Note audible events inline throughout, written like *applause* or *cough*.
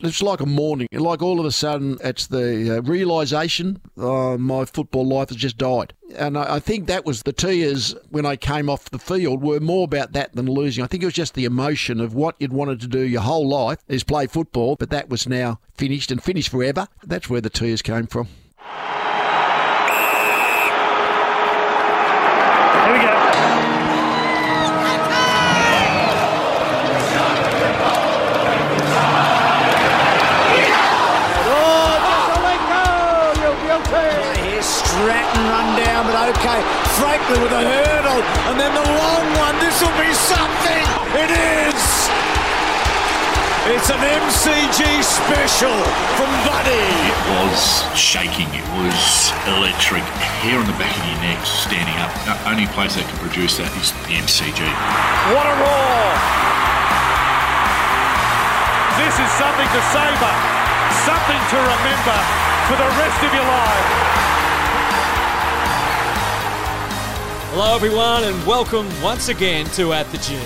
it's like a morning. Like all of a sudden, it's the uh, realisation uh, my football life has just died. And I, I think that was the tears when I came off the field were more about that than losing. I think it was just the emotion of what you'd wanted to do your whole life is play football, but that was now finished and finished forever. That's where the tears came from. Franklin with a hurdle, and then the long one. This will be something. It is. It's an MCG special from Buddy. It was shaking. It was electric. Hair on the back of your neck standing up. The only place that can produce that is the MCG. What a roar! This is something to savour, something to remember for the rest of your life. Hello, everyone, and welcome once again to At the G.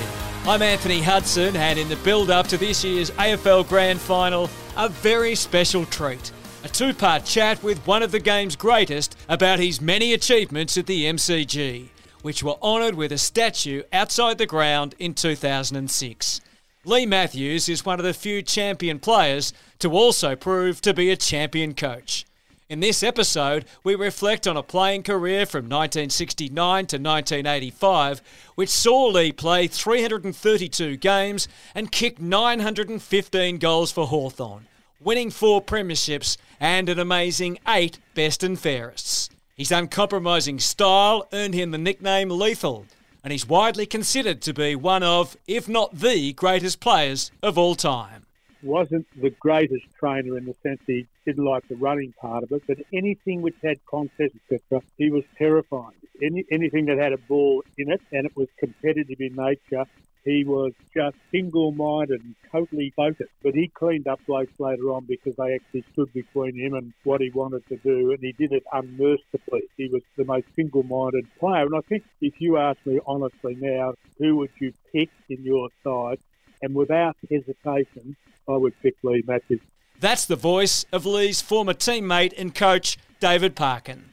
I'm Anthony Hudson, and in the build up to this year's AFL Grand Final, a very special treat. A two part chat with one of the game's greatest about his many achievements at the MCG, which were honoured with a statue outside the ground in 2006. Leigh Matthews is one of the few champion players to also prove to be a champion coach. In this episode, we reflect on a playing career from 1969 to 1985, which saw Leigh play 332 games and kick 915 goals for Hawthorn, winning four premierships and an amazing eight best and fairests. His uncompromising style earned him the nickname Lethal, and he's widely considered to be one of, if not the greatest players of all time. Wasn't the greatest trainer in the sense he didn't like the running part of it, but anything which had contests, etc., he was terrifying. Any, anything that had a ball in it and it was competitive in nature, he was just single-minded and totally focused. But he cleaned up blokes later on because they actually stood between him and what he wanted to do, and he did it unmercifully. He was the most single-minded player. And I think if you ask me honestly now, who would you pick in your side? And without hesitation, I would pick Leigh Matthews. That's the voice of Leigh's former teammate and coach, David Parkin.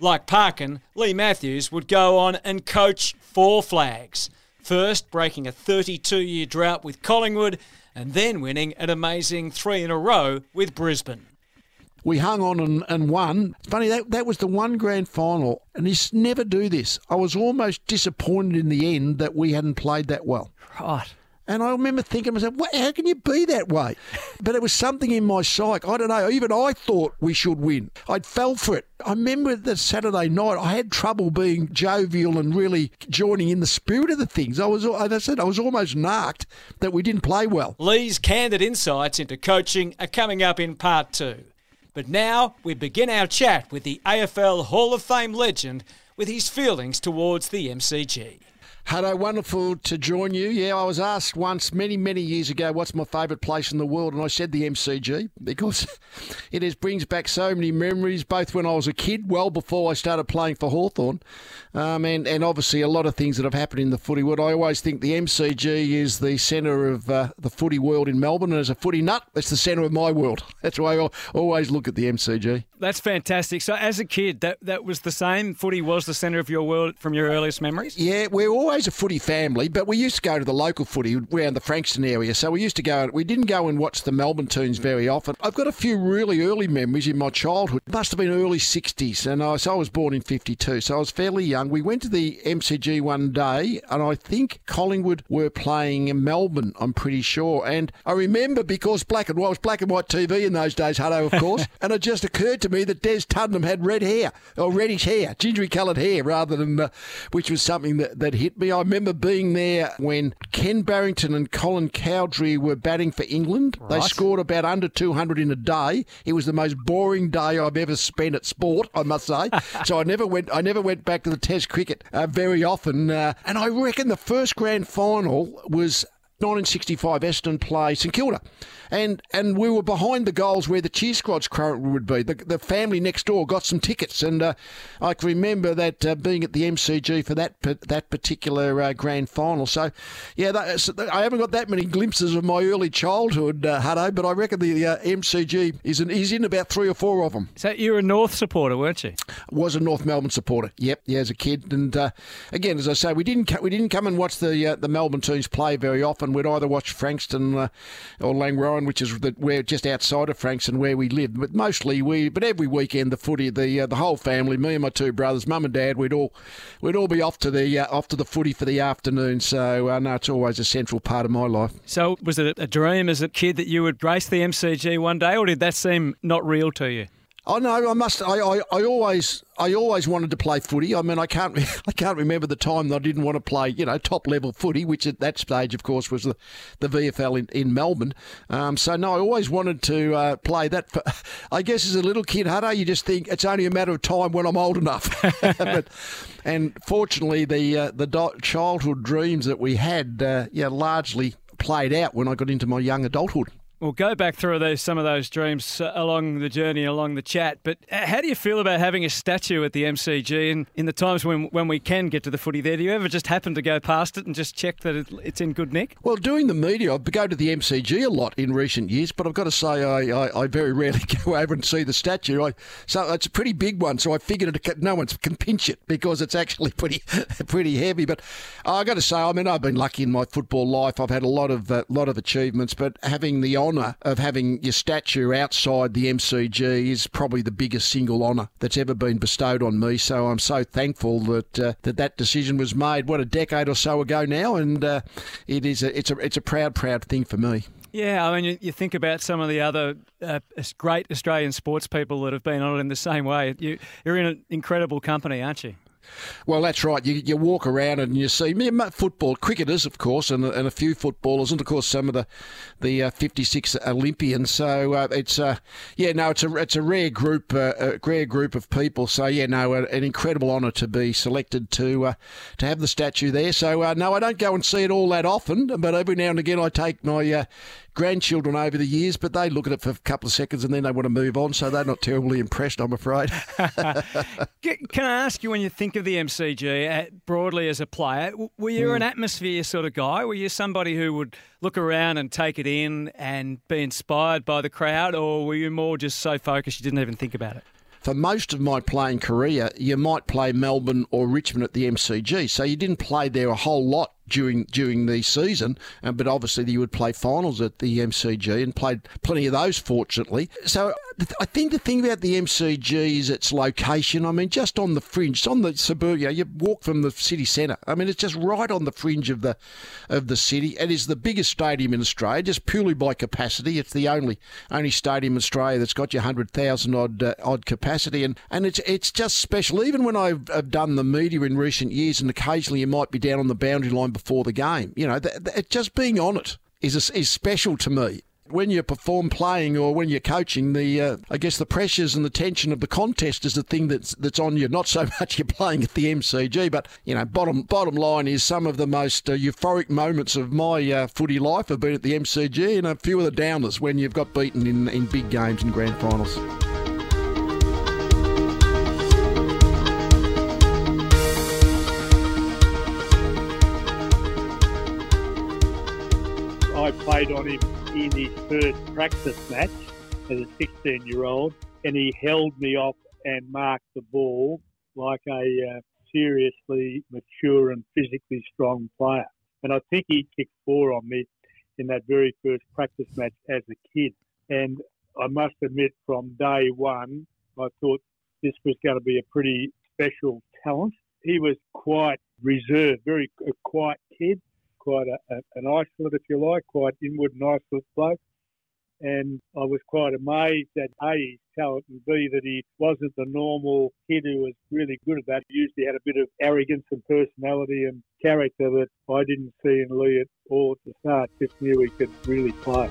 Like Parkin, Leigh Matthews would go on and coach four flags. First, breaking a 32 year drought with Collingwood, and then winning an amazing three in a row with Brisbane. we hung on and, and won. It's funny, that, that was the one grand final, and he's never do this. I was almost disappointed in the end that we hadn't played that well. Right. And I remember thinking to myself, "What- how can you be that way? But it was something in my psyche. I don't know. Even I thought we should win. I'd fell for it. I remember that Saturday night, I had trouble being jovial and really joining in the spirit of the things. I was, as I said, I was almost narked that we didn't play well. Leigh's candid insights into coaching are coming up in part two. But now we begin our chat with the AFL Hall of Fame legend with his feelings towards the MCG. Hello, wonderful to join you. Yeah, I was asked once many, many years ago, what's my favourite place in the world? And I said the MCG because *laughs* it is, brings back so many memories, both when I was a kid, well before I started playing for Hawthorn, um, and, and obviously a lot of things that have happened in the footy world. I always think the MCG is the centre of uh, the footy world in Melbourne, and as a footy nut, it's the centre of my world. *laughs* That's why I always look at the MCG. That's fantastic. So, as a kid, that, that was the same. Footy was the centre of your world from your earliest memories. Yeah, we're always a footy family, but we used to go to the local footy around the Frankston area. So we used to go. We didn't go and watch the Melbourne tunes very often. I've got a few really early memories in my childhood. It must have been early '60s, and I, so I was born in '52, so I was fairly young. We went to the MCG one day, and I think Collingwood were playing in Melbourne. I'm pretty sure, and I remember because black and white it was black and white TV in those days, Huddo, of course, *laughs* and it just occurred to me that Des Tuddenham had red hair or reddish hair, gingery coloured hair, rather than uh, which was something that, that hit me. I remember being there when Ken Barrington and Colin Cowdrey were batting for England. They scored about under 200 in a day. It was the most boring day I've ever spent at sport, I must say. *laughs* so I never went. I never went back to the Test cricket uh, very often. Uh, and I reckon the first grand final was 1965 Essendon play St Kilda, and and we were behind the goals where the cheer squad's current would be. The, the family next door got some tickets, and uh, I can remember that uh, being at the MCG for that that particular uh, grand final. So, yeah, that, so I haven't got that many glimpses of my early childhood, uh, Huddo, but I reckon the uh, MCG is an, is in about three or four of them. So you were a North supporter, weren't you? Was a North Melbourne supporter. Yep, yeah, as a kid, and uh, again, as I say, we didn't we didn't come and watch the uh, the Melbourne teams play very often. We'd either watch Frankston uh, or Langwarrin, which is the, where just outside of Frankston where we live. But mostly we, but every weekend the footy, the uh, the whole family, me and my two brothers, mum and dad, we'd all we'd all be off to the uh, off to the footy for the afternoon. So uh, no, it's always a central part of my life. So was it a dream as a kid that you would grace the MCG one day, or did that seem not real to you? Oh no, I must. I, I, I always I always wanted to play footy. I mean, I can't *laughs* I can't remember the time that I didn't want to play. You know, top level footy, which at that stage, of course, was the, the VFL in, in Melbourne. Um, so no, I always wanted to uh, play that. For, *laughs* I guess as a little kid, Huddo, you just think it's only a matter of time when I'm old enough. *laughs* but, and fortunately, the uh, the childhood dreams that we had, uh, yeah, largely played out when I got into my young adulthood. We'll go back through those, some of those dreams uh, along the journey, along the chat. But uh, how do you feel about having a statue at the MCG? And in the times when, when we can get to the footy there, do you ever just happen to go past it and just check that it, it's in good nick? Well, doing the media, I've go to the MCG a lot in recent years, but I've got to say I, I, I very *laughs* rarely go over and see the statue. I, so it's a pretty big one, so I figured it, no one can pinch it because it's actually *laughs* pretty pretty heavy. But I've got to say, I mean, I've been lucky in my football life. I've had a lot of uh, lot of achievements, but having the honour of having your statue outside the MCG is probably the biggest single honour that's ever been bestowed on me. So I'm so thankful that uh, that that decision was made. What a decade or so ago now, and uh, it is a, it's a it's a proud proud thing for me. Yeah, I mean, you, you, think about some of the other uh, great Australian sports people that have been on it in the same way. You, you're in an incredible company, aren't you? Well, that's right. You, you walk around and you see football, cricketers, of course, and, and a few footballers, and of course some of the the uh, 56 Olympians. So uh, it's uh, yeah, no, it's a it's a rare group, uh, a rare group of people. So yeah, no, an incredible honour to be selected to uh, to have the statue there. So uh, no, I don't go and see it all that often, but every now and again I take my grandchildren over the years, but they look at it for a couple of seconds and then they want to move on, so they're not terribly impressed, I'm afraid. *laughs* Can I ask you, when you think of the MCG uh, broadly as a player, were you mm. an atmosphere sort of guy? Were you somebody who would look around and take it in and be inspired by the crowd, or were you more just so focused you didn't even think about it? for most of my playing career, you might play Melbourne or Richmond at the MCG. So you didn't play there a whole lot during during the season, uh, but obviously you would play finals at the MCG and played plenty of those, fortunately. So I think the thing about the MCG is its location. I mean, just on the fringe, it's on the suburbia. You walk from the city centre. I mean, it's just right on the fringe of the of the city. It is the biggest stadium in Australia, just purely by capacity. It's the only only stadium in Australia that's got your hundred thousand odd uh, odd capacity, and and it's it's just special. Even when I've, I've done the media in recent years, and occasionally you might be down on the boundary line before the game. You know, th- th- just being on it is is special to me. When you perform playing or when you're coaching, the uh, I guess the pressures and the tension of the contest is the thing that's that's on you. Not so *laughs* much you're playing at the MCG, but you know, bottom bottom line is some of the most uh, euphoric moments of my uh, footy life have been at the MCG, and a few of the downers when you've got beaten in in big games and grand finals. I played on him in his first practice match as a 16 year old, and he held me off and marked the ball like a uh, seriously mature and physically strong player. And I think he kicked four on me in that very first practice match as a kid. And I must admit, from day one, I thought this was going to be a pretty special talent. He was quite reserved, very a quiet kid, quite a, a, an isolate, if you like, quite inward and isolate bloke. And I was quite amazed at A, his talent, and B, that he wasn't the normal kid who was really good at that. He usually had a bit of arrogance and personality and character that I didn't see in Leigh at all at the start. Just knew he could really play.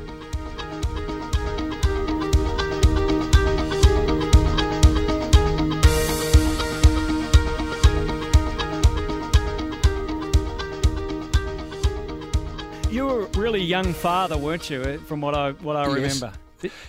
Young father, weren't you? eh, From what I what I Yes. remember.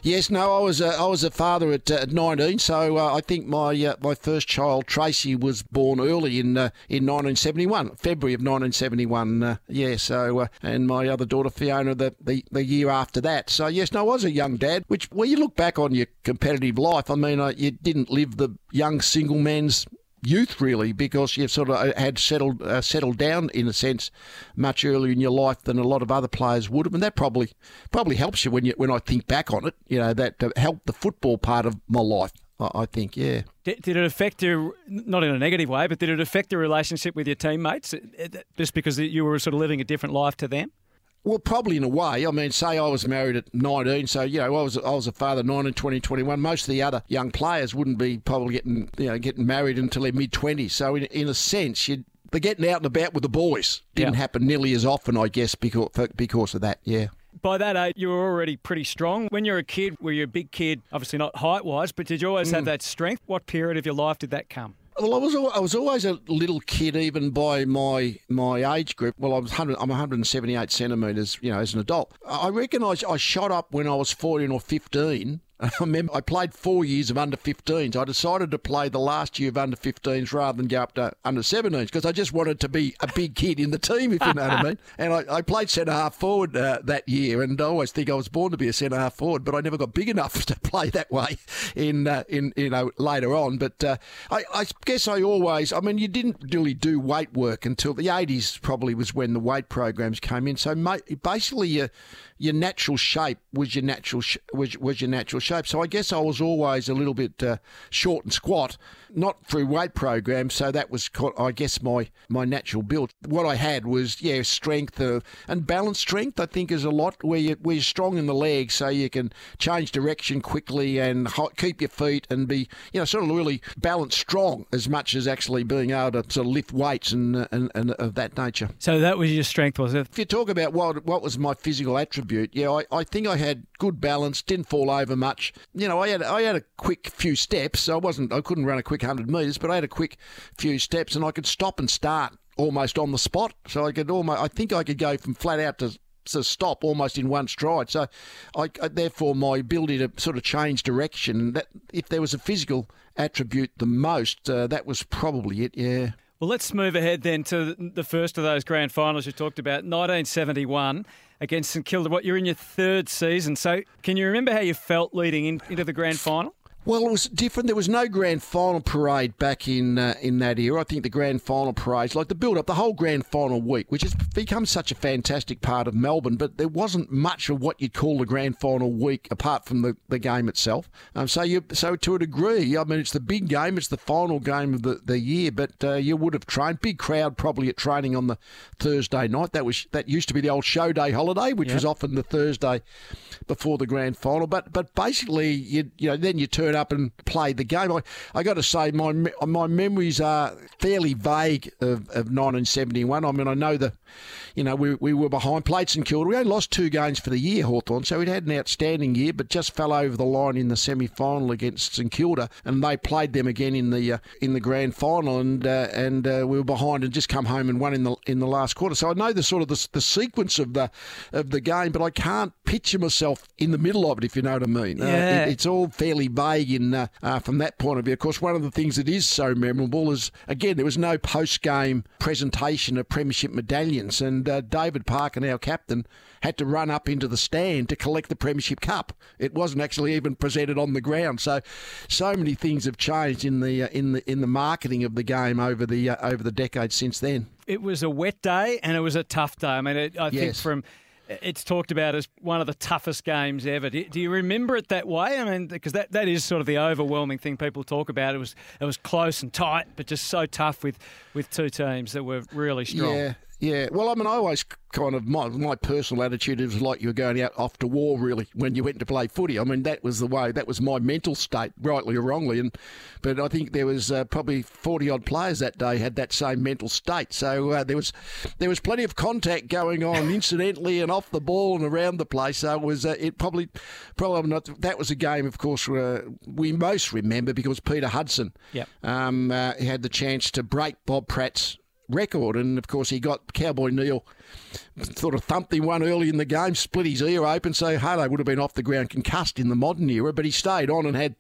Yes, no, I was a, I was a father at, uh, at 19, so uh, I think my uh, my first child Tracy was born early in uh, in 1971, February of 1971. Uh, yeah, so uh, and my other daughter Fiona the, the the year after that. So yes, no, I was a young dad. Which when you look back on your competitive life, I mean, uh, you didn't live the young single man's youth really because you've sort of uh, had settled uh, settled down in a sense much earlier in your life than a lot of other players would have and that probably probably helps you when you when I think back on it you know that uh, helped the football part of my life I, think yeah Did, did it affect your, not in a negative way, but did it affect the relationship with your teammates eh, just because you were sort of living a different life to them? Well, probably in a way. I mean, say I was married at 19, so you know I was I was a father 19, 20, 21. Most of the other young players wouldn't be probably getting you know getting married until their mid 20s. So in in a sense, you they're getting out and about with the boys. Didn't Yeah. happen nearly as often, I guess, because because of that. Yeah. By that age, you were already pretty strong. When you're a kid, were you a big kid? Obviously not height wise, but did you always have mm. that strength? What period of your life did that come? Well, I was I was always a little kid, even by my my age group. Well, I was 100, I'm 178 centimetres, you know, as an adult. I reckon I, I shot up when I was 14 or 15. *laughs* I remember I played four years of under 15s. I decided to play the last year of under 15s rather than go up to under 17s because I just wanted to be a big kid in the team, if you know what I mean. *laughs* And I, I played centre half forward uh, that year, and I always think I was born to be a centre half forward, but I never got big enough *laughs* to play that way in uh, in you know later on. But uh, I, I guess I always, I mean, you didn't really do weight work until the 80s. Probably was when the weight programs came in. So basically, your your natural shape was your natural sh- was, was your natural shape. So I guess I was always a little bit uh, short and squat, not through weight programs. So that was, I guess, my my natural build. What I had was yeah, strength uh, and balance strength. I think is a lot where you where you're strong in the legs, so you can change direction quickly and ho- keep your feet and be you know sort of really balanced strong as much as actually being able to sort of lift weights and and, and of that nature. So that was your strength, was it? If you talk about what what was my physical attribute, yeah, I, I think I had good balance, didn't fall over much. You know, I had I had a quick few steps. So I wasn't I couldn't run a quick hundred metres, but I had a quick few steps, and I could stop and start almost on the spot. So I could almost I think I could go from flat out to to stop almost in one stride. So, I, I- therefore, my ability to sort of change direction. That if there was a physical attribute the most, uh, that was probably it. Yeah. Well, let's move ahead then to the first of those grand finals you talked about, 1971 against St Kilda. What you're in your third season, so can you remember how you felt leading in, into the grand final? Well, it was different. There was no grand final parade back in uh, in that era. I think the grand final parades, like the build up, the whole grand final week, which has become such a fantastic part of Melbourne, but there wasn't much of what you'd call the grand final week apart from the, the game itself. Um, so you so to a degree, I mean, it's the big game, it's the final game of the, the year, but uh, you would have trained big crowd probably at training on the Thursday night. That was that used to be the old show day holiday, which was often the Thursday before the grand final. But but basically, you you know then you turn up and played the game. I, I got to say my my memories are fairly vague of, of 1971. I mean I know the you know we, we were behind played St Kilda. We only lost two games for the year Hawthorn, so we'd had an outstanding year, but just fell over the line in the semi final against St Kilda, and they played them again in the uh, in the grand final, and uh, and uh, we were behind and just come home and won in the in the last quarter. So I know the sort of the, the sequence of the of the game, but I can't picture myself in the middle of it, if you know what I mean. Uh, Yeah. it- it's all fairly vague in uh, uh, from that point of view. Of course, one of the things that is so memorable is again there was no post game presentation of premiership medallions, and uh, David Parkin, our captain, had to run up into the stand to collect the premiership cup. It wasn't actually even presented on the ground. So, so many things have changed in the uh, in the in the marketing of the game over the uh, over the decades since then. It was a wet day and it was a tough day. I mean, it, I think from it's talked about as one of the toughest games ever. Do, do you remember it that way? I mean, because that, that is sort of the overwhelming thing people talk about. It was it was close and tight, but just so tough with with two teams that were really strong. Yeah, yeah. Well, I mean, I always kind of my my personal attitude is like you were going out off to war, really, when you went to play footy. I mean, that was the way. That was my mental state, rightly or wrongly. And but I think there was uh, probably forty odd players that day had that same mental state. So uh, there was there was plenty of contact going on, *laughs* incidentally, and off the ball and around the place. So it was uh, it probably probably not. That was a game, of course, uh, we most remember because Peter Hudson Yep. um, uh, had the chance to break Bob Pratt's record. And of course, he got Cowboy Neale sort of thumped him one early in the game, split his ear open. So Huddo would have been off the ground concussed in the modern era, but he stayed on and had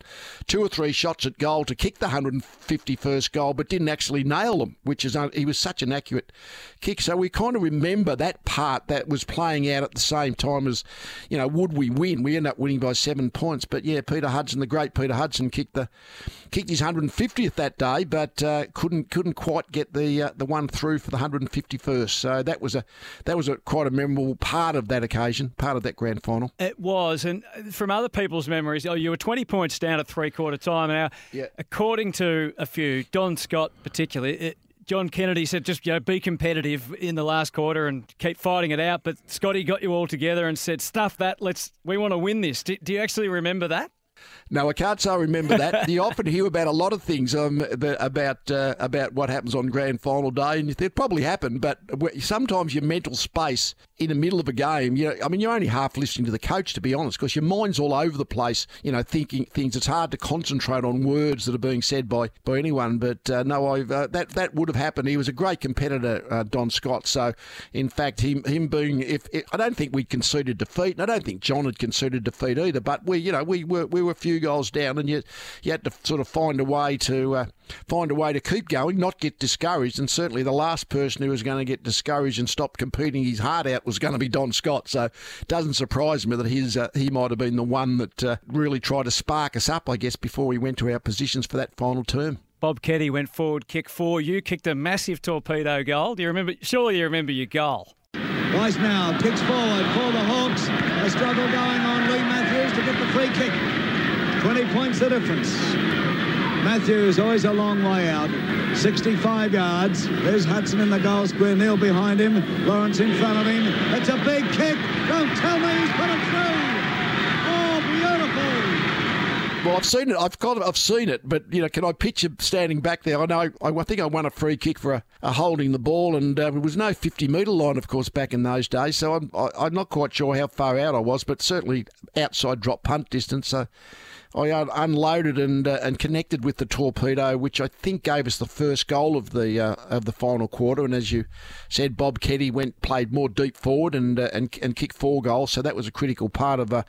two or three shots at goal to kick the 151st goal, but didn't actually nail them, which is he was such an accurate kick. So we kind of remember that part that was playing out at the same time as, you know, would we win? We end up winning by seven points. But yeah, Peter Hudson, the great Peter Hudson, kicked the kicked his 150th that day, but uh, couldn't couldn't quite get the uh, the one through for the 151st. So that was a that was a quite a memorable part of that occasion, part of that grand final. It was, and from other people's memories, oh, you were 20 points down at three quarter time. Now, Yeah. according to a few, Don Scott particularly. It, John Kennedy said, just you know, be competitive in the last quarter and keep fighting it out. But Scotty got you all together and said, "Stuff that. Let's. We want to win this." Do, do you actually remember that? No, I can't say I remember that. you *laughs* often hear about a lot of things um, about uh, about what happens on grand final day, and it probably happened, but sometimes your mental space in the middle of a game, you know, I mean, you're only half listening to the coach, to be honest, because your mind's all over the place, you know, thinking things. It's hard to concentrate on words that are being said by, by anyone. But uh, no, I've, uh, that that would have happened. He was a great competitor, uh, Don Scott. So, in fact, him him being, if, if I don't think we conceded defeat, and I don't think John had conceded defeat either. But we, you know, we were we were a few goals down, and you you had to sort of find a way to uh, find a way to keep going, not get discouraged. And certainly, the last person who was going to get discouraged and stop competing his heart out was going to be Don Scott. So, it doesn't surprise me that his uh, he might have been the one that uh, really tried to spark us up, I guess, before we went to our positions for that final term. Bob Keddie went forward, kick four. You kicked a massive torpedo goal. Do you remember? Surely you remember your goal. Rice now kicks forward for the Hawks. A struggle going on Leigh Matthews to get the free kick. 20 points the difference. Matthews always a long way out. 65 yards. There's Hudson in the goal square. Neale behind him. Lawrence in front of him. It's a big kick. Don't tell me he's put it through. Oh, beautiful. Well, I've seen it. I've got. I've seen it, but you know, can I picture standing back there? I know. I, I think I won a free kick for a, a holding the ball, and uh, there was no fifty-metre line, of course, back in those days. So I'm. I, I'm not quite sure how far out I was, but certainly outside drop punt distance. So I un- unloaded and uh, and connected with the torpedo, which I think gave us the first goal of the uh, of the final quarter. And as you said, Bob Keddie went played more deep forward and uh, and and kicked four goals. So that was a critical part of a,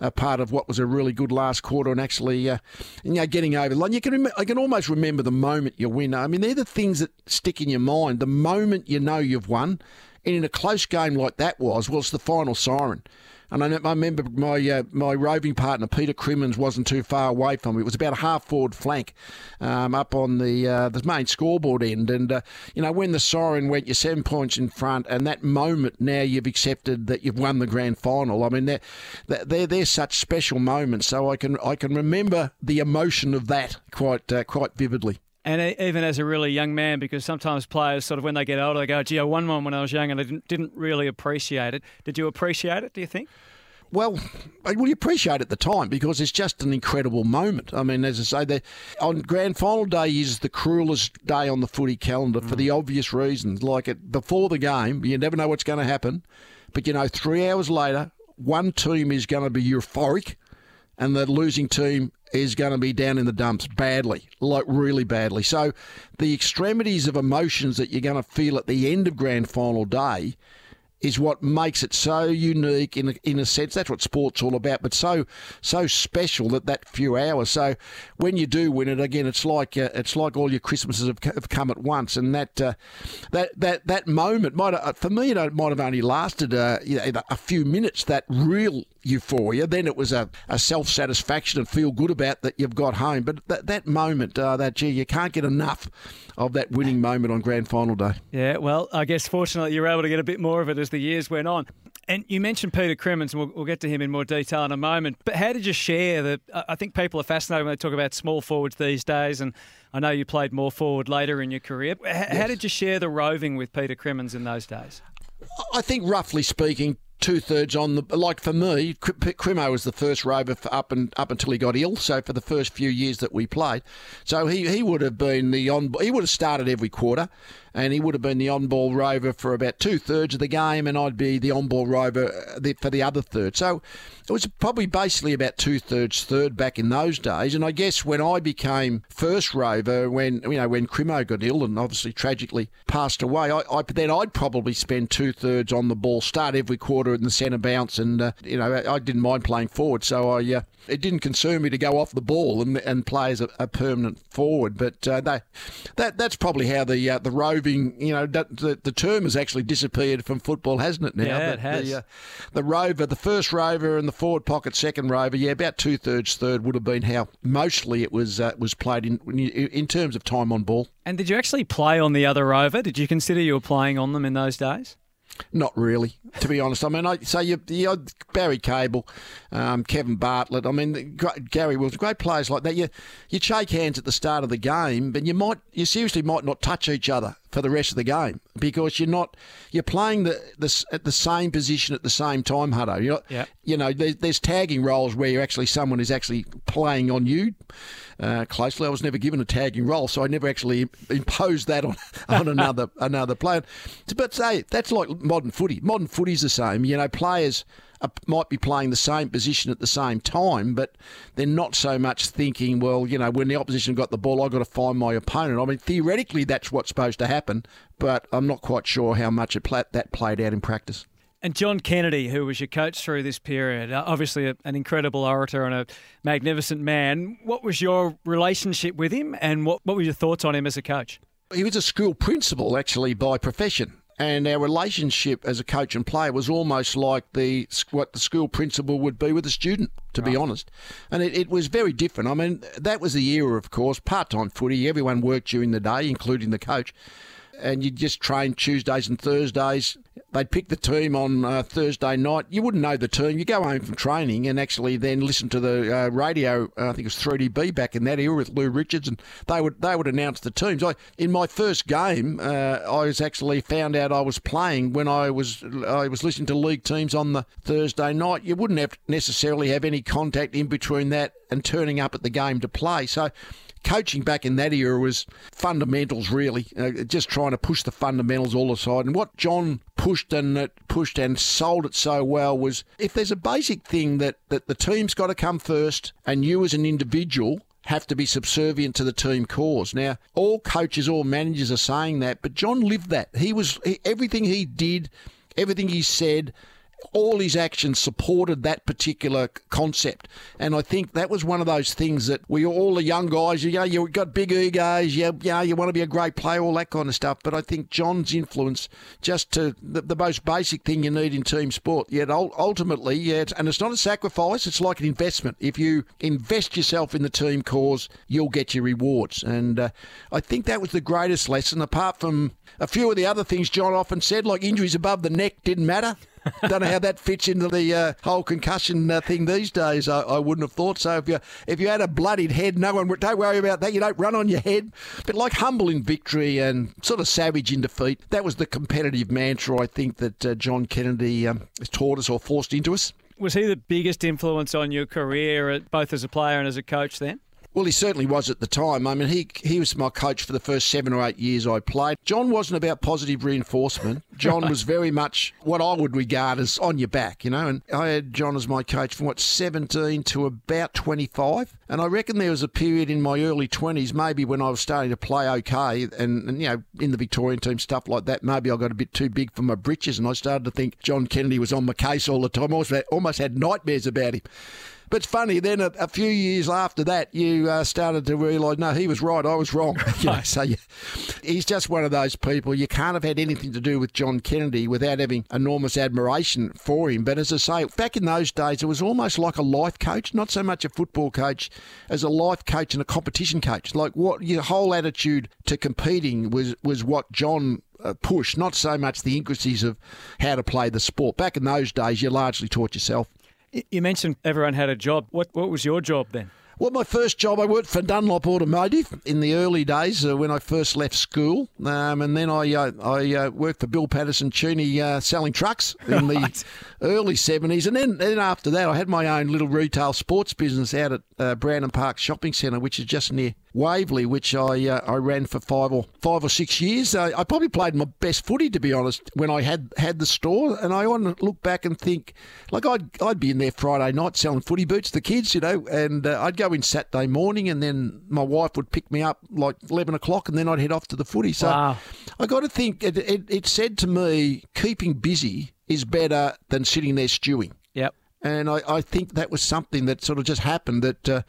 a part of what was a really good last quarter and actually uh, you know getting over the line. You can rem- I can almost remember the moment you win. I mean, they're the things that stick in your mind. The moment you know you've won, and in a close game like that was was the final siren. And I, I remember my uh, my roving partner Peter Crimmins wasn't too far away from me. It was about a half forward flank, um, up on the uh, the main scoreboard end. And uh, you know when the siren went, you're seven points in front, and that moment now you've accepted that you've won the grand final. I mean they're they're, they're such special moments. So I can I can remember the emotion of that quite uh, quite vividly. And even as a really young man, because sometimes players sort of when they get older, they go, "Gee, I won one when I was young, and I didn't, didn't really appreciate it." Did you appreciate it? Do you think? Well, well, you appreciate it at the time because it's just an incredible moment. I mean, as I say, the, on grand final day is the cruelest day on the footy calendar for the mm. obvious reasons. Like it before the game, you never know what's going to happen, but you know, three hours later, one team is going to be euphoric, and the losing team is going to be down in the dumps badly, like really badly. So, the extremities of emotions that you're going to feel at the end of grand final day is what makes it so unique in a, in a sense. That's what sport's all about, but so so special that that few hours. So when you do win it again, it's like uh, it's like all your Christmases have, have come at once, and that uh, that that that moment might have, for me it might have only lasted uh, you know, a few minutes. That real euphoria. Then it was a, a self satisfaction and feel good about that you've got home. But that that moment, uh, that gee, you can't get enough of that winning moment on grand final day. Yeah, well, I guess fortunately you're able to get a bit more of it as the years went on. And you mentioned Peter Crimmins, and we'll, we'll get to him in more detail in a moment. But how did you share the? I think people are fascinated when they talk about small forwards these days, and I know you played more forward later in your career. H- How did you share the roving with Peter Crimmins in those days? I think roughly speaking, two thirds on the like for me, Cr- Crimo was the first rover for up and up until he got ill. So for the first few years that we played, so he, he would have been the on he would have started every quarter, and he would have been the on-ball rover for about two thirds of the game, and I'd be the on-ball rover uh, for the other third. So it was probably basically about two thirds third back in those days. And I guess when I became first rover, when you know when Crimo got ill and obviously tragically passed away, I, I then I'd probably spend two thirds on the ball, start every quarter in the centre bounce, and uh, you know I, I, didn't mind playing forward, so I uh, it didn't concern me to go off the ball and, and play as a, a permanent forward. But uh, they, that that's probably how the uh, the roving, you know, the, the term has actually disappeared from football, hasn't it? Now, yeah, it has. The, uh, the rover, the first rover, and the forward pocket second rover. Yeah, about two thirds third would have been how mostly it was uh, was played in in terms of time on ball. And did you actually play on the other rover? Did you consider you were playing on them in those days? Not really, to be honest. I mean, I so you, you Barry Cable, um, Kevin Bartlett. I mean, Gary Wills, great players like that. You you shake hands at the start of the game, but you might you seriously might not touch each other for the rest of the game because you're not you're playing the, the at the same position at the same time, Huddo. You know, yeah. you know there's, there's tagging roles where you're actually someone is actually playing on you uh, closely. I was never given a tagging role, so I never actually imposed that on *laughs* on another another player. But say that's like modern footy. Modern footy's the same. You know, players might be playing the same position at the same time, but they're not so much thinking, well, you know, when the opposition got the ball, I've got to find my opponent. I mean, theoretically, that's what's supposed to happen, but I'm not quite sure how much it that played out in practice. And John Kennedy, who was your coach through this period, uh, obviously a, an incredible orator and a magnificent man. What was your relationship with him, and what, what were your thoughts on him as a coach? He was a school principal, actually, by profession and our relationship as a coach and player was almost like the what the school principal would be with a student, to right. be honest. And it, it, was very different. I mean, that was the era, of course, part-time footy. Everyone worked during the day, including the coach and you'd just train Tuesdays and Thursdays. They'd pick the team on uh, Thursday night. You wouldn't know the team. You go home from training and actually then listen to the uh, radio. Uh, I think it was 3DB back in that era with Lou Richards, and they would they would announce the teams. I, in my first game, uh, I was actually found out I was playing when I was I was listening to league teams on the Thursday night. You wouldn't have necessarily have any contact in between that and turning up at the game to play. So coaching back in that era was fundamentals, really, uh, just trying to push the fundamentals all aside. And what John pushed and pushed and sold it so well was if there's a basic thing that, that the team's got to come first, and you as an individual have to be subservient to the team cause. Now, all coaches, all managers are saying that, but John lived that. He was he, everything he did, everything he said all his actions supported that particular concept. And I think that was one of those things that we all the young guys, you know, you've got big egos, you, you, know, you want to be a great player, all that kind of stuff. But I think John's influence, just to the, the most basic thing you need in team sport, yet ultimately, yeah, and it's not a sacrifice, it's like an investment. If you invest yourself in the team cause, you'll get your rewards. And uh, I think that was the greatest lesson, apart from a few of the other things John often said, like injuries above the neck didn't matter. Don't know how that fits into the uh, whole concussion uh, thing these days. I, I, wouldn't have thought so. If you if you had a bloodied head, no one. Don't worry about that. You don't run on your head. But like humble in victory and sort of savage in defeat. That was the competitive mantra I think that uh, John Kennedy um, taught us or forced into us. Was he the biggest influence on your career, both as a player and as a coach? Then. Well, he certainly was at the time. I mean, he he was my coach for the first seven or eight years I played. John wasn't about positive reinforcement. John was very much what I would regard as on your back, you know. And I had John as my coach from what seventeen to about twenty five. And I reckon there was a period in my early twenties, maybe when I was starting to play okay, and, and you know, in the Victorian team stuff like that. Maybe I got a bit too big for my britches, and I started to think John Kennedy was on my case all the time. I almost had, almost had nightmares about him. But it's funny, then a, a few years after that, you uh, started to realise, no, he was right, I was wrong. *laughs* you know, so you, he's just one of those people. You can't have had anything to do with John Kennedy without having enormous admiration for him. But as I say, back in those days, it was almost like a life coach, not so much a football coach as a life coach and a competition coach. Like what your whole attitude to competing was, was what John uh, pushed, not so much the intricacies of how to play the sport. Back in those days, you largely taught yourself. You mentioned everyone had a job. What what was your job then? Well, my first job, I worked for Dunlop Automotive in the early days uh, when I first left school, um, and then I uh, I uh, worked for Bill Patterson Cheney uh, selling trucks in the early seventies, and then then after that, I had my own little retail sports business out at uh, Brandon Park Shopping Centre, which is just near Waverley, which I uh, I ran for five or five or six years. Uh, I probably played my best footy, to be honest, when I had had the store. And I want to look back and think, like I'd I'd be in there Friday night selling footy boots to the kids, you know, and uh, I'd go in Saturday morning, and then my wife would pick me up like eleven o'clock, and then I'd head off to the footy. So Wow. I got to think it, it, it said to me, keeping busy is better than sitting there stewing. Yep. And I, I think that was something that sort of just happened that uh,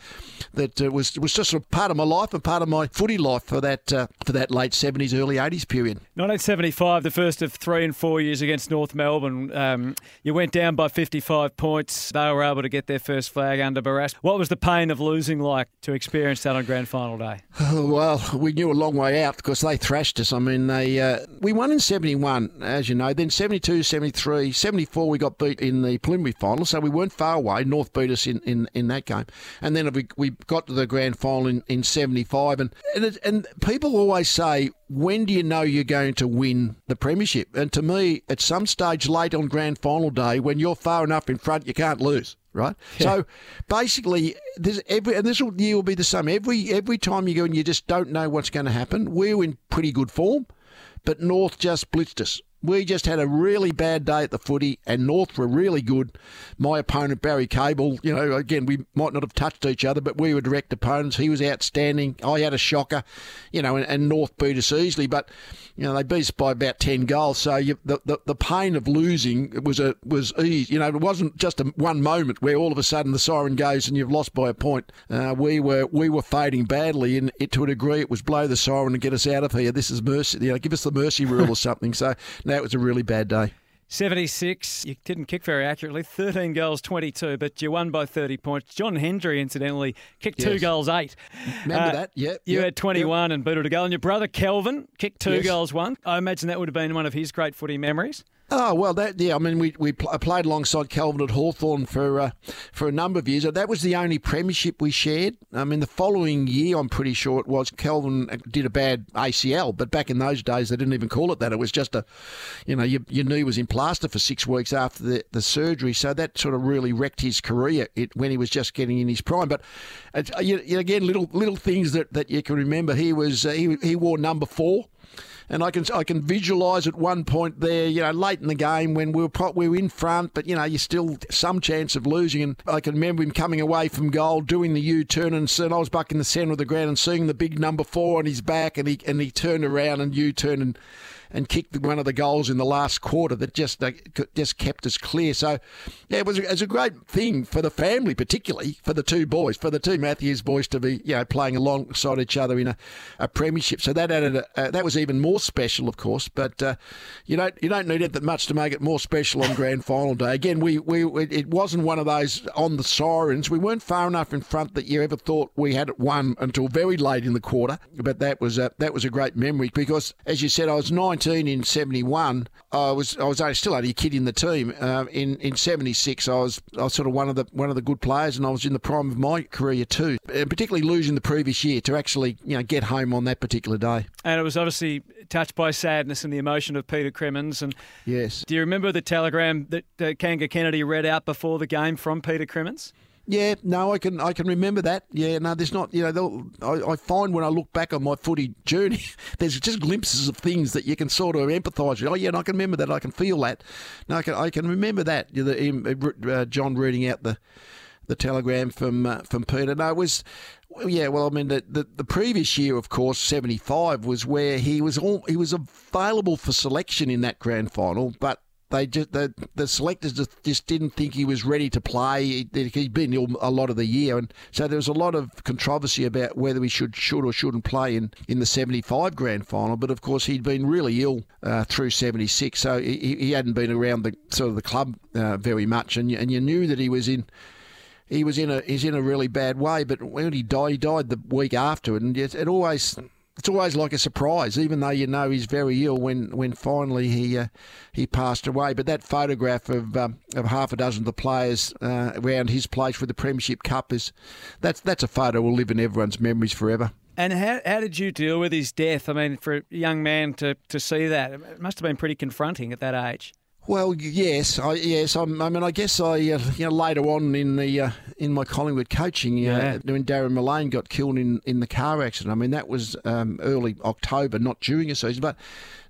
that uh, was was just sort of part of my life and part of my footy life for that uh, for that late seventies, early eighties period. 1975, the first of three and four years against North Melbourne. Um, you went down by 55 points. They were able to get their first flag under Barras. What was the pain of losing like to experience that on grand final day? Oh, *sighs* well, we knew a long way out because they thrashed us. I mean, they uh, we won in 71, as you know. Then 72, 73, 74, we got beat in the preliminary final, so we weren't far away. North beat us in, in, in that game. And then we, we got to the grand final in, in 75. And, and, it, and people always say, when do you know you're going to win the premiership? And to me, at some stage late on grand final day, when you're far enough in front, you can't lose. Right, so basically, there's every and this will, year will be the same. Every every time you go and you just don't know what's going to happen. We're in pretty good form, but North just blitzed us. We just had a really bad day at the footy, and North were really good. My opponent, Barry Cable, you know, again, we might not have touched each other, but we were direct opponents. He was outstanding. I had a shocker, you know, and, and North beat us easily, but, you know, they beat us by about 10 goals. So you, the, the, the pain of losing was a was easy. You know, it wasn't just a one moment where all of a sudden the siren goes and you've lost by a point. Uh, we were we were fading badly, and it, to a degree, it was blow the siren and get us out of here. This is mercy, you know, give us the mercy rule or something. So *laughs* it was a really bad day. 76, you didn't kick very accurately, 13 goals, 22, but you won by 30 points. John Hendrie, incidentally, kicked two goals, eight. Remember Uh, that? Yep. You yep, had 21 and booted a goal, and your brother Kelvin kicked two Yes. goals, one. I imagine that would have been one of his great footy memories. Oh well, that yeah. I mean, we we pl- played alongside Kelvin at Hawthorn for uh, for a number of years. That was the only premiership we shared. I mean, the following year, I'm pretty sure it was Kelvin did a bad ACL, but back in those days, they didn't even call it that. It was just a, you know, your, your knee was in plaster for six weeks after the, the surgery, so that sort of really wrecked his career it, when he was just getting in his prime. But uh, you, you- again, little little things that, that you can remember. He was uh, he he wore number four. And I can I can visualise at one point there, you know, late in the game when we were pro- we were in front, but you know, you still some chance of losing. And I can remember him coming away from goal, doing the U turn, and so I was back in the centre of the ground and seeing the big number four on his back, and he and he turned around and U turned and and kicked one of the goals in the last quarter that just uh, just kept us clear. So yeah, it was a, it was a great thing for the family, particularly for the two boys, for the two Matthews boys to be you know playing alongside each other in a, a premiership. So that added a, uh, that was even more special, of course. But uh, you don't you don't need it that much to make it more special on grand final day. Again, we we it wasn't one of those on the sirens. We weren't far enough in front that you ever thought we had it won until very late in the quarter. But that was a, that was a great memory because, as you said, I was 19 in 71. I was I was only, still only a kid in the team. Uh, in in 76, I was I was sort of one of the one of the good players, and I was in the prime of my career too. And particularly losing the previous year to actually you know get home on that particular day. And it was obviously touched by sadness and the emotion of Peter Crimmins. And Yes. do you remember the telegram that uh, Kanga Kennedy read out before the game from Peter Crimmins? Yeah, no, I can I can remember that. Yeah, no, there's not. You know, I, I find when I look back on my footy journey, *laughs* there's just glimpses of things that you can sort of empathise with. Oh, yeah, and I can remember that. I can feel that. No, I can I can remember that. The, uh, John reading out the the telegram from uh, from Peter. No, it was. Well, yeah, well, I mean, the, the, the previous year, of course, seventy five was where he was all he was available for selection in that grand final, but they just the, the selectors just, just didn't think he was ready to play. He, he'd been ill a lot of the year, and so there was a lot of controversy about whether he should should or shouldn't play in, in the seventy five grand final. But of course, he'd been really ill uh, through seventy six, so he, he hadn't been around the sort of the club uh, very much, and you, and you knew that he was in he was in a he's in a really bad way. But when he died, he died the week after, and it, it always it's always like a surprise, even though you know he's very ill when, when finally he uh, he passed away. But that photograph of um, of half a dozen of the players uh, around his place with the Premiership Cup is that's that's a photo will live in everyone's memories forever. And how, how did you deal with his death? I mean, for a young man to, to see that, it must have been pretty confronting at that age. Well, yes, I, yes. I, I mean, I guess I, uh, you know, later on in the uh, in my Collingwood coaching, yeah. when Darren Millane got killed in, in the car accident. I mean, that was um, early October, not during a season, but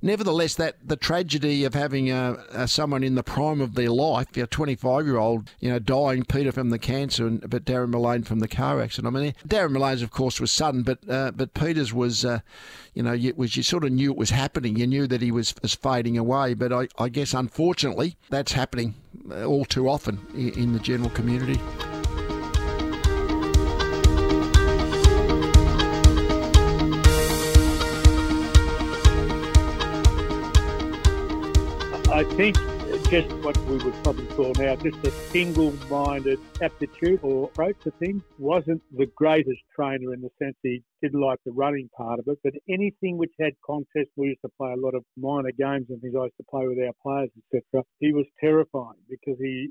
nevertheless, that the tragedy of having uh, uh, someone in the prime of their life, a 25 year old, you know, dying, Peter from the cancer, and but Darren Millane from the car accident. I mean, Darren Millane's, of course, was sudden, but uh, but Peter's was, uh, you know, you, was you sort of knew it was happening. You knew that he was, was fading away, but I, I guess unfortunately that's happening uh, all too often in the general community. I think just what we would probably call now just a single-minded aptitude or approach to things. Wasn't the greatest trainer in the sense he didn't like the running part of it, but anything which had contests, we used to play a lot of minor games and things I used to play with our players, etc. He was terrifying because he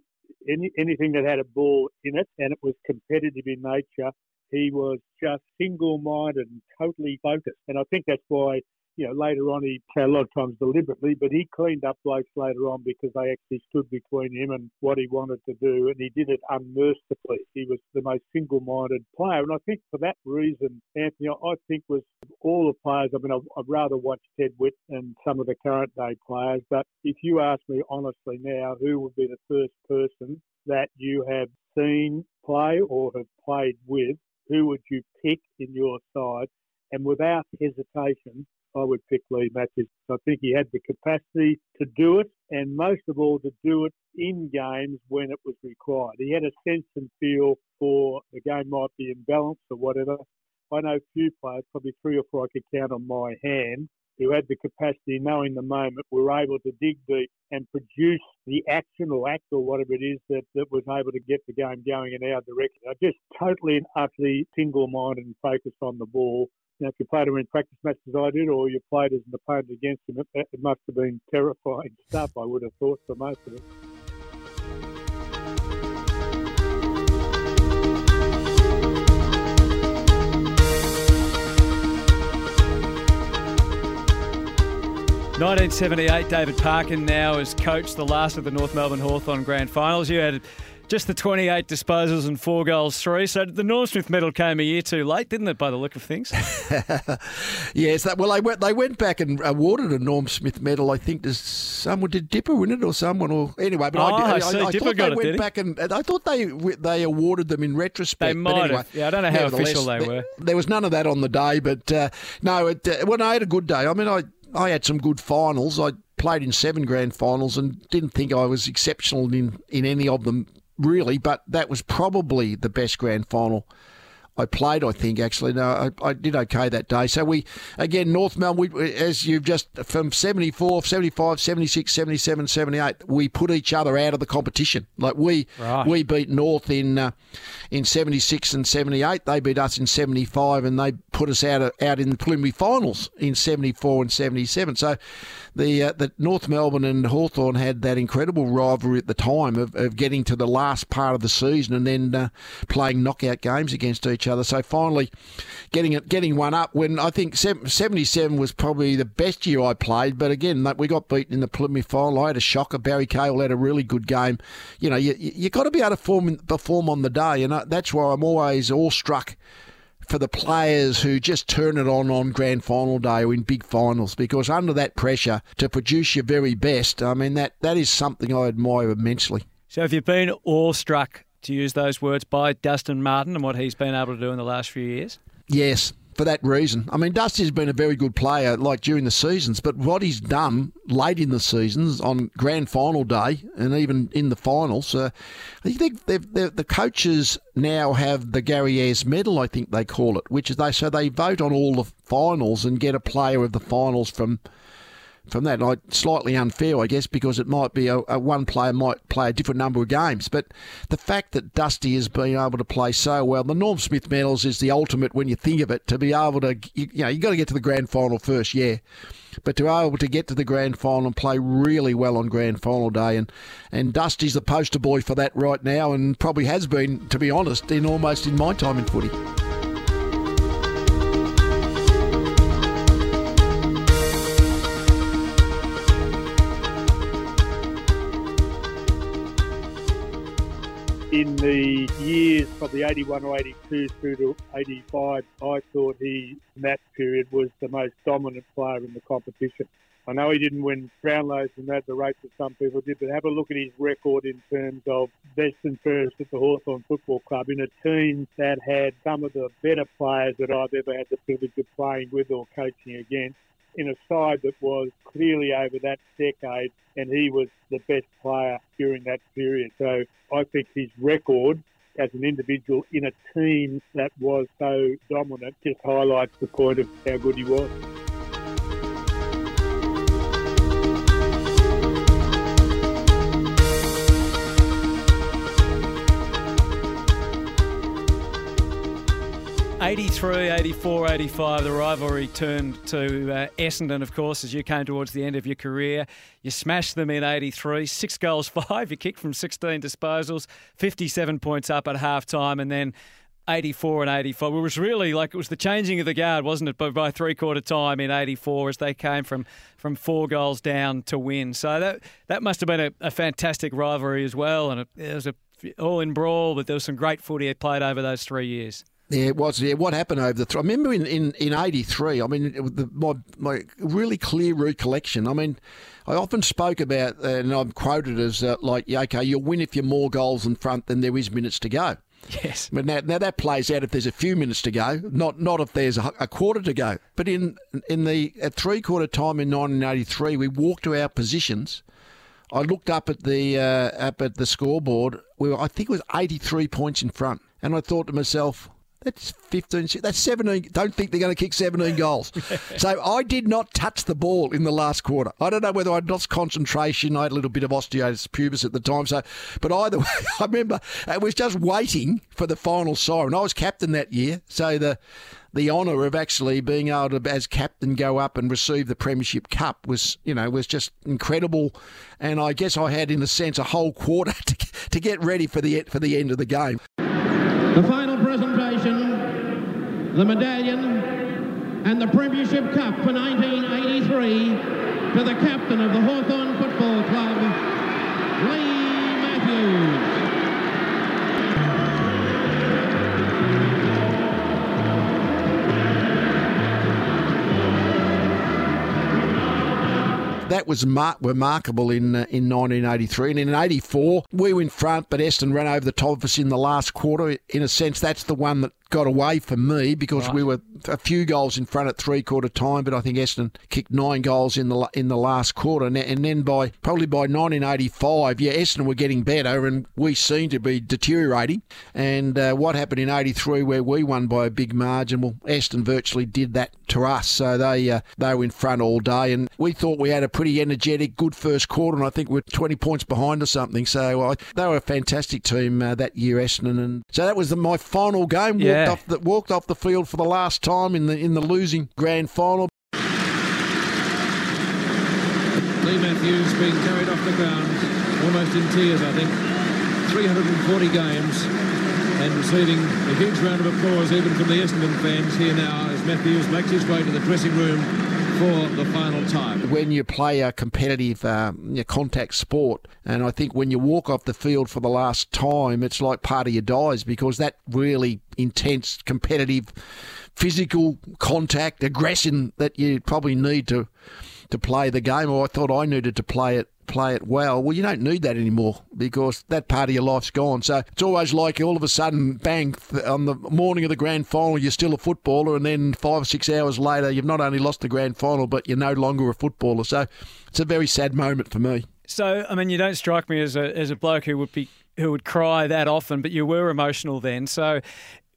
any, anything that had a ball in it and it was competitive in nature, he was just single-minded and totally focused. And I think that's why you know, later on, he a lot of times deliberately, but he cleaned up blokes later on because they actually stood between him and what he wanted to do, and he did it unmercifully. He was the most single-minded player, and I think for that reason, Anthony, I think was all the players. I mean, I'd rather watch Ted Witt and some of the current day players, but if you ask me honestly now, who would be the first person that you have seen play or have played with? Who would you pick in your side? And without hesitation, I would pick Leigh Matthews. I think he had the capacity to do it, and most of all, to do it in games when it was required. He had a sense and feel for the game might be imbalanced or whatever. I know few players, probably three or four I could count on my hand, who had the capacity, knowing the moment, were able to dig deep and produce the action or act or whatever it is that, that was able to get the game going in our direction. I just totally and utterly single-minded and focused on the ball know, if you played him in practice matches as I did, or you played as an opponent against him, it, it must have been terrifying stuff, I would have thought, for most of it. Nineteen seventy-eight. David Parkin now has coached the last of the North Melbourne Hawthorn Grand Finals. You had just the 28 disposals and four goals, three. So the Norm Smith medal came a year too late, didn't it, by the look of things? *laughs* yes. That, well, they went, they went back and awarded a Norm Smith medal, I think, to someone. Did Dipper win it or someone? Or Anyway, but oh, I, I, I. I thought they it, went back and I thought they they awarded them in retrospect. They might anyway, have. Yeah, I don't know how official they there, were. There was none of that on the day, but uh, no, it, uh, well, I had a good day. I mean, I, I had some good finals. I played in seven grand finals and didn't think I was exceptional in, in any of them really, but that was probably the best grand final I played, I think, actually. No, I, I, did okay that day. So we, again, North Melbourne, we, as you've just, from 74, 75, 76, 77, 78, we put each other out of the competition. Like we right. we beat North in uh, in 76 and 78. They beat us in 75 and they put us out, of, out in the preliminary finals in 74 and 77. So the, uh, the North Melbourne and Hawthorn had that incredible rivalry at the time of, of getting to the last part of the season and then uh, playing knockout games against each other. So finally, getting it, getting one up. When I think '77 was probably the best year I played, but again, we got beaten in the preliminary final. I had a shocker. Barry Cable had a really good game. You know, you you got to be able to perform, perform on the day, and that's why I'm always awestruck for the players who just turn it on on grand final day or in big finals because under that pressure to produce your very best, I mean that that is something I admire immensely. So have you've been awestruck to use those words by Dustin Martin and what he's been able to do in the last few years? Yes, for that reason. I mean, Dusty's been a very good player, like during the seasons, but what he's done late in the seasons on grand final day and even in the finals, uh, I think the coaches now have the Gary Ayres medal, I think they call it, which is they so they vote on all the finals and get a player of the finals from from that. Like slightly unfair, I guess, because it might be a, a, one player might play a different number of games. But the fact that Dusty has been able to play so well, the Norm Smith medals is the ultimate when you think of it. To be able to, you, you know, you got to get to the grand final first, yeah, but to be able to get to the grand final and play really well on grand final day, and and Dusty's the poster boy for that right now, and probably has been, to be honest, in almost in my time in footy. In the years from the 81 or 82 through to 85, I thought he, in that period, was the most dominant player in the competition. I know he didn't win Brownlows and that the race that some people did, but have a look at his record in terms of best and first at the Hawthorn Football Club in a team that had some of the better players that I've ever had the privilege of playing with or coaching against in a side that was clearly over that decade, and he was the best player during that period. So I think his record as an individual in a team that was so dominant just highlights the point of how good he was. 83, 84, 85, the rivalry turned to uh, Essendon, of course, as you came towards the end of your career. You smashed them in 83, six goals, *laughs* five. You kicked from 16 disposals, 57 points up at half time, and then 84 and 85. It was really like it was the changing of the guard, wasn't it? But by three quarter time in 84, as they came from, from four goals down to win. So that that must have been a, a fantastic rivalry as well. And it, it was a all in brawl, but there was some great footy played over those three years. Yeah, it was. Yeah, what happened over the? Th- I remember in in in '83. I mean, the, my my really clear recollection. I mean, I often spoke about, uh, and I'm quoted as uh, like, yeah, okay, you'll win if you're more goals in front than there is minutes to go. Yes. But now, now that plays out if there's a few minutes to go, not not if there's a, a quarter to go. But in in the at three quarter time in 1983, we walked to our positions. I looked up at the uh, up at the scoreboard. We were, I think it was 83 points in front, and I thought to myself, that's 15, that's 17. Don't think they're going to kick 17 goals. *laughs* so I did not touch the ball in the last quarter. I don't know whether I'd lost concentration. I had a little bit of osteitis pubis at the time. So, But either *laughs* way, I remember it was just waiting for the final siren. I was captain that year. So the the honour of actually being able to, as captain, go up and receive the Premiership Cup was, you know, was just incredible. And I guess I had, in a sense, a whole quarter *laughs* to, to get ready for the for the end of the game. The final presentation, the medallion and the Premiership Cup for 1983 to the captain of the Hawthorn Football Club, Leigh Matthews. that was mar- remarkable in uh, in 1983. And in 84, we were in front, but Essendon ran over the top of us in the last quarter. In a sense, that's the one that got away from me because right. we were a few goals in front at three quarter time, but I think Essendon kicked nine goals in the in the last quarter, and, then by probably by 1985, yeah, Essendon were getting better, and we seemed to be deteriorating. And uh, what happened in '83, where we won by a big margin, well, Essendon virtually did that to us, so they uh, they were in front all day, and we thought we had a pretty energetic, good first quarter, and I think we are 20 points behind or something. So uh, they were a fantastic team uh, that year, Essendon, and so that was the, my final game. Yeah walked off the walked off the field for the last time in the in the losing grand final. Leigh Matthews being carried off the ground, almost in tears, I think. 340 games and receiving a huge round of applause even from the Essendon fans here now as Matthews makes his way to the dressing room for the final time. When you play a competitive uh, contact sport, and I think when you walk off the field for the last time, it's like part of you dies because that really intense, competitive, physical contact, aggression that you probably need to to play the game, or I thought I needed to play it play it well. Well, you don't need that anymore because that part of your life's gone. So it's always like all of a sudden, bang, on the morning of the grand final, you're still a footballer, and then five or six hours later, you've not only lost the grand final, but you're no longer a footballer. So it's a very sad moment for me. So, I mean, you don't strike me as a, as a bloke who would be who would cry that often, but you were emotional then. So,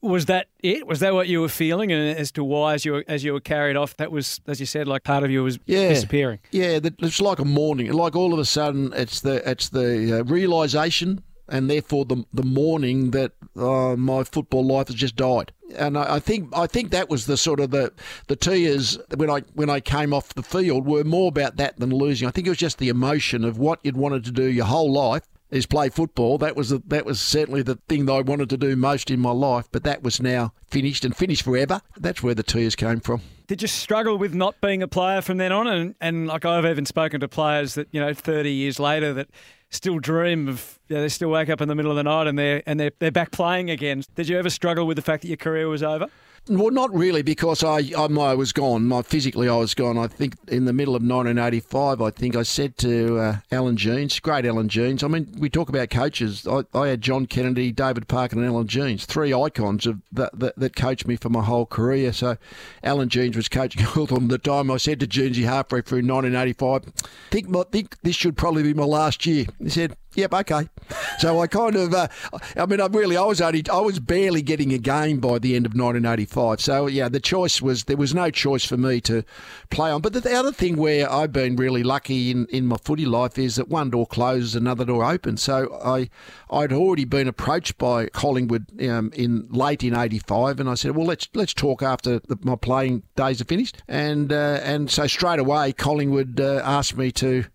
Was that it? Was that what you were feeling? And as to why, as you were, as you were carried off, that was, as you said, like part of you was Yeah. disappearing. Yeah, it's like a morning. Like all of a sudden, it's the it's the uh, realization, and therefore the the morning that uh, my football life has just died. And I, I think I think that was the sort of the the tears when I when I came off the field were more about that than losing. I think it was just the emotion of what you'd wanted to do your whole life is play football. That was the, that was certainly the thing that I wanted to do most in my life. But that was now finished and finished forever. That's where the tears came from. Did you struggle with not being a player from then on? And, and like I've even spoken to players that you know, thirty years later, that still dream of. You know, they still wake up in the middle of the night and they're and they're they're back playing again. Did you ever struggle with the fact that your career was over? Well, not really, because I, I I was gone. My physically, I was gone. I think in the middle of 1985, I think I said to uh, Alan Jeans, great Alan Jeans. I mean, we talk about coaches. I, I had John Kennedy, David Parkin, and Alan Jeans, three icons of that, that that coached me for my whole career. So, Alan Jeans was coaching Hawthorn at the time. I said to Jeansy halfway through 1985, think my, think this should probably be my last year. He said. Yep, okay. So I kind of, uh, I mean, I really, I was only, I was barely getting a game by the end of 1985. So yeah, the choice was there was no choice for me to play on. But the, the other thing where I've been really lucky in, in my footy life is that one door closes, another door opens. So I, I'd already been approached by Collingwood um, in late in '85, and I said, well, let's let's talk after the, my playing days are finished. And uh, and so straight away, Collingwood uh, asked me to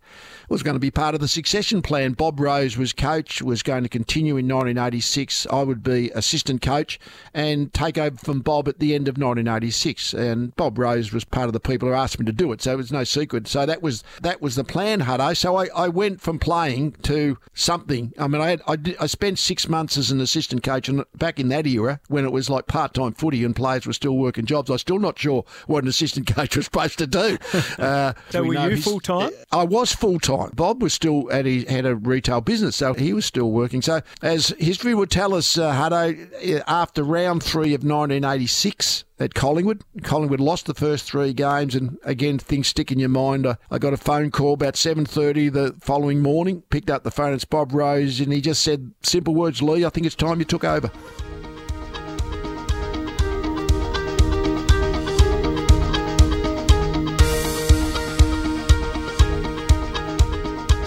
was going to be part of the succession plan. Bob Rose was coach, was going to continue in 1986. I would be assistant coach and take over from Bob at the end of 1986. And Bob Rose was part of the people who asked me to do it, so it was no secret. So that was that was the plan, Huddo. So I, I went from playing to something. I mean, I had I, did, I spent six months as an assistant coach, and back in that era when it was like part time footy and players were still working jobs, I was still not sure what an assistant *laughs* coach was supposed to do. *laughs* Uh, So we were you full time? I was full time. Bob was still at his, had a retail business, so he was still working. So, as history would tell us, uh, Huddo, uh, after round three of 1986 at Collingwood, Collingwood lost the first three games, and again, things stick in your mind. I, I got a phone call about 7:30 the following morning. Picked up the phone. It's Bob Rose, and he just said simple words, Leigh. I think it's time you took over.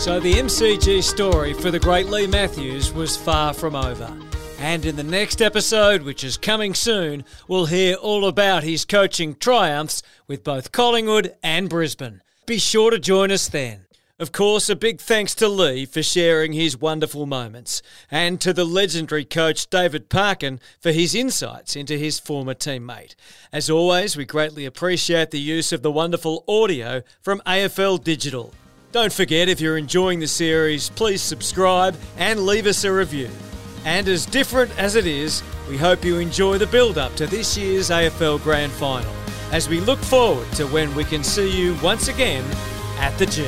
So the MCG story for the great Leigh Matthews was far from over. And in the next episode, which is coming soon, we'll hear all about his coaching triumphs with both Collingwood and Brisbane. Be sure to join us then. Of course, a big thanks to Lee for sharing his wonderful moments, and to the legendary coach David Parkin for his insights into his former teammate. As always, we greatly appreciate the use of the wonderful audio from AFL Digital. Don't forget, if you're enjoying the series, please subscribe and leave us a review. And as different as it is, we hope you enjoy the build up to this year's AFL Grand Final as we look forward to when we can see you once again at the G.